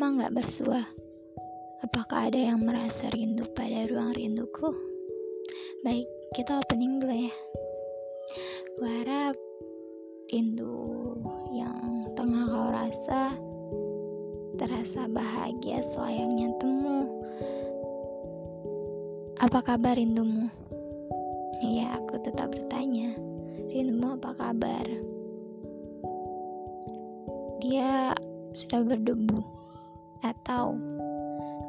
Lama gak bersua. Apakah ada yang merasa rindu pada ruang rinduku? Baik, kita opening dulu ya. Gue harap rindu yang tengah kau rasa terasa bahagia sayangnya temu. Apa kabar rindumu? Iya, aku tetap bertanya. Rindumu apa kabar? Dia sudah berdebu atau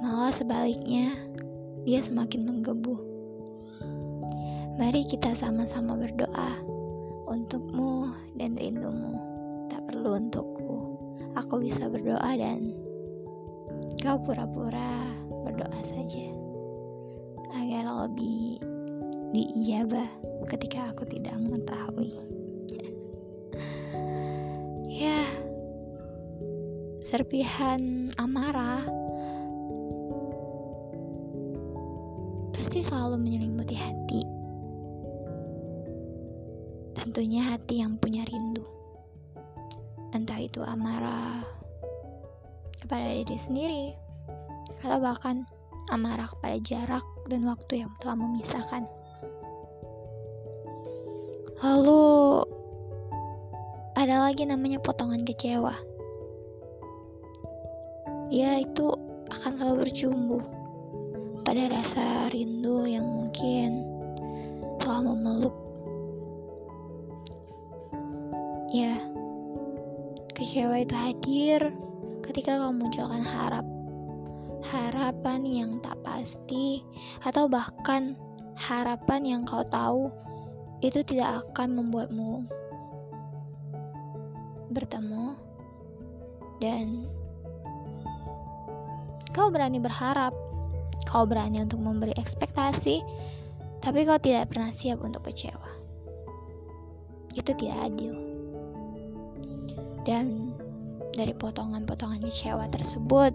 malah sebaliknya dia semakin menggebu. Mari kita sama-sama berdoa untukmu dan rindumu. Tak perlu untukku. Aku bisa berdoa dan kau pura-pura berdoa saja agar lebih diijabah ketika aku tidak mengetahui. Serpihan amarah pasti selalu menyelimuti hati. Tentunya hati yang punya rindu. Entah itu amarah kepada diri sendiri atau bahkan amarah kepada jarak dan waktu yang telah memisahkan. Lalu ada lagi namanya potongan kecewa dia itu akan selalu bercumbu pada rasa rindu yang mungkin telah memeluk. Ya, kecewa itu hadir ketika kau munculkan harap. Harapan yang tak pasti atau bahkan harapan yang kau tahu itu tidak akan membuatmu bertemu dan Kau berani berharap, kau berani untuk memberi ekspektasi, tapi kau tidak pernah siap untuk kecewa. Itu tidak adil. Dan dari potongan-potongan kecewa tersebut,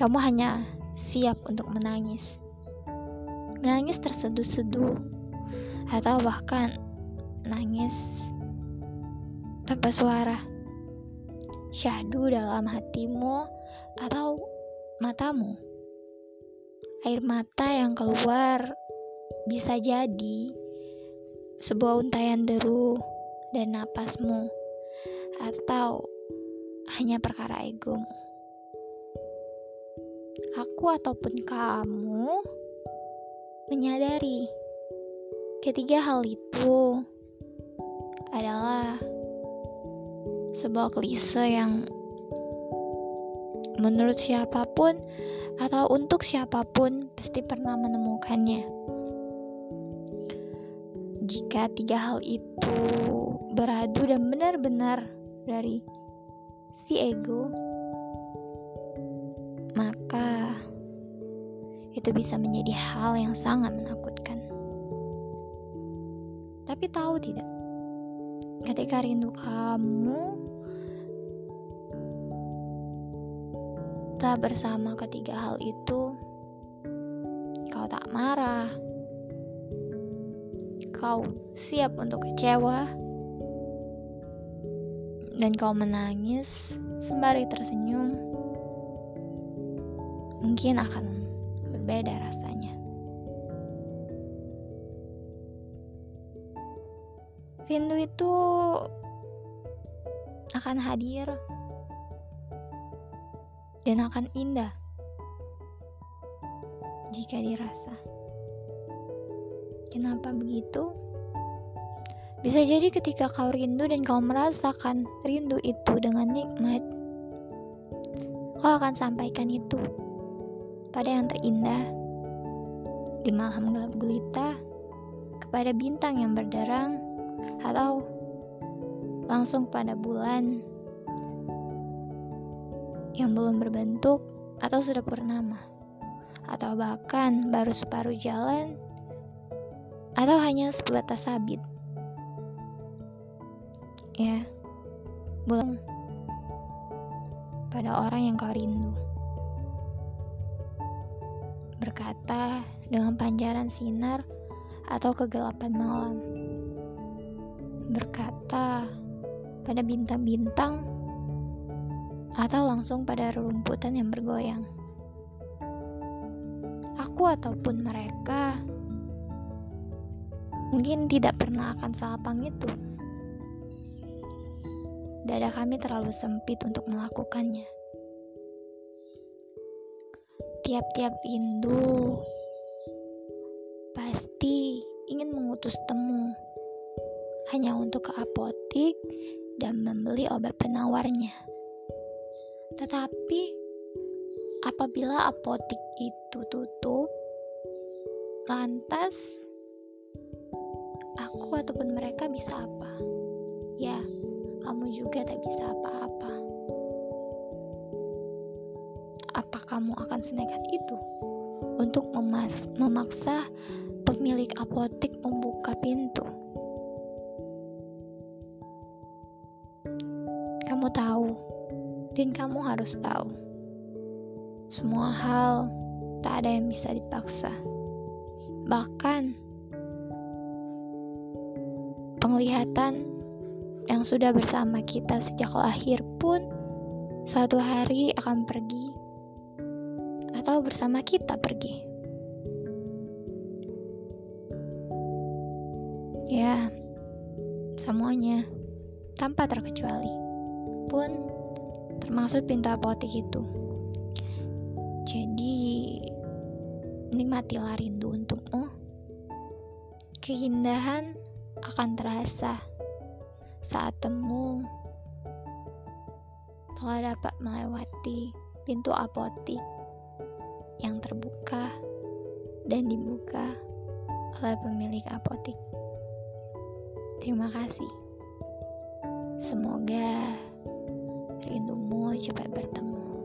kamu hanya siap untuk menangis. Menangis terseduh-seduh, atau bahkan nangis tanpa suara. Syahdu dalam hatimu atau matamu. Air mata yang keluar bisa jadi sebuah untayan deru dan napasmu, atau hanya perkara egomu. Aku ataupun kamu menyadari ketiga hal itu adalah sebuah klise yang menurut siapa pun atau untuk siapa pun pasti pernah menemukannya. Jika tiga hal itu beradu dan benar-benar dari si ego, maka itu bisa menjadi hal yang sangat menakutkan. Tapi tahu tidak, ketika rindu kamu kita bersama ketiga hal itu, kau tak marah, kau siap untuk kecewa, dan kau menangis sembari tersenyum, mungkin akan berbeda rasanya. Rindu itu akan hadir dan akan indah jika dirasa. Kenapa begitu? Bisa jadi ketika kau rindu dan kau merasakan rindu itu dengan nikmat, kau akan sampaikan itu pada yang terindah di malam gelap gulita kepada bintang yang berderang atau langsung pada bulan yang belum berbentuk atau sudah purnama, atau bahkan baru separuh jalan, atau hanya sebatas sabit. Ya, belum pada orang yang kau rindu. Berkata dengan pancaran sinar atau kegelapan malam. Berkata pada bintang-bintang atau langsung pada rumputan yang bergoyang. Aku ataupun mereka mungkin tidak pernah akan salapang itu. Dada kami terlalu sempit untuk melakukannya. Tiap-tiap rindu pasti ingin mengutus temu hanya untuk ke apotik dan membeli obat penawarnya. Tetapi apabila apotik itu tutup, lantas aku ataupun mereka bisa apa? Ya, kamu juga tak bisa apa-apa. Apa kamu akan senekat itu untuk memas memaksa pemilik apotik membuka pintu? Dan kamu harus tahu, semua hal tak ada yang bisa dipaksa. Bahkan, penglihatan yang sudah bersama kita sejak lahir pun satu hari akan pergi atau bersama kita pergi. Ya, semuanya tanpa terkecuali pun termasuk pintu apotik itu. Jadi, nikmatilah rindu untukmu. Keindahan akan terasa saat temu telah dapat melewati pintu apotik yang terbuka dan dibuka oleh pemilik apotik. Terima kasih. Semoga Rindumu cepat bertemu.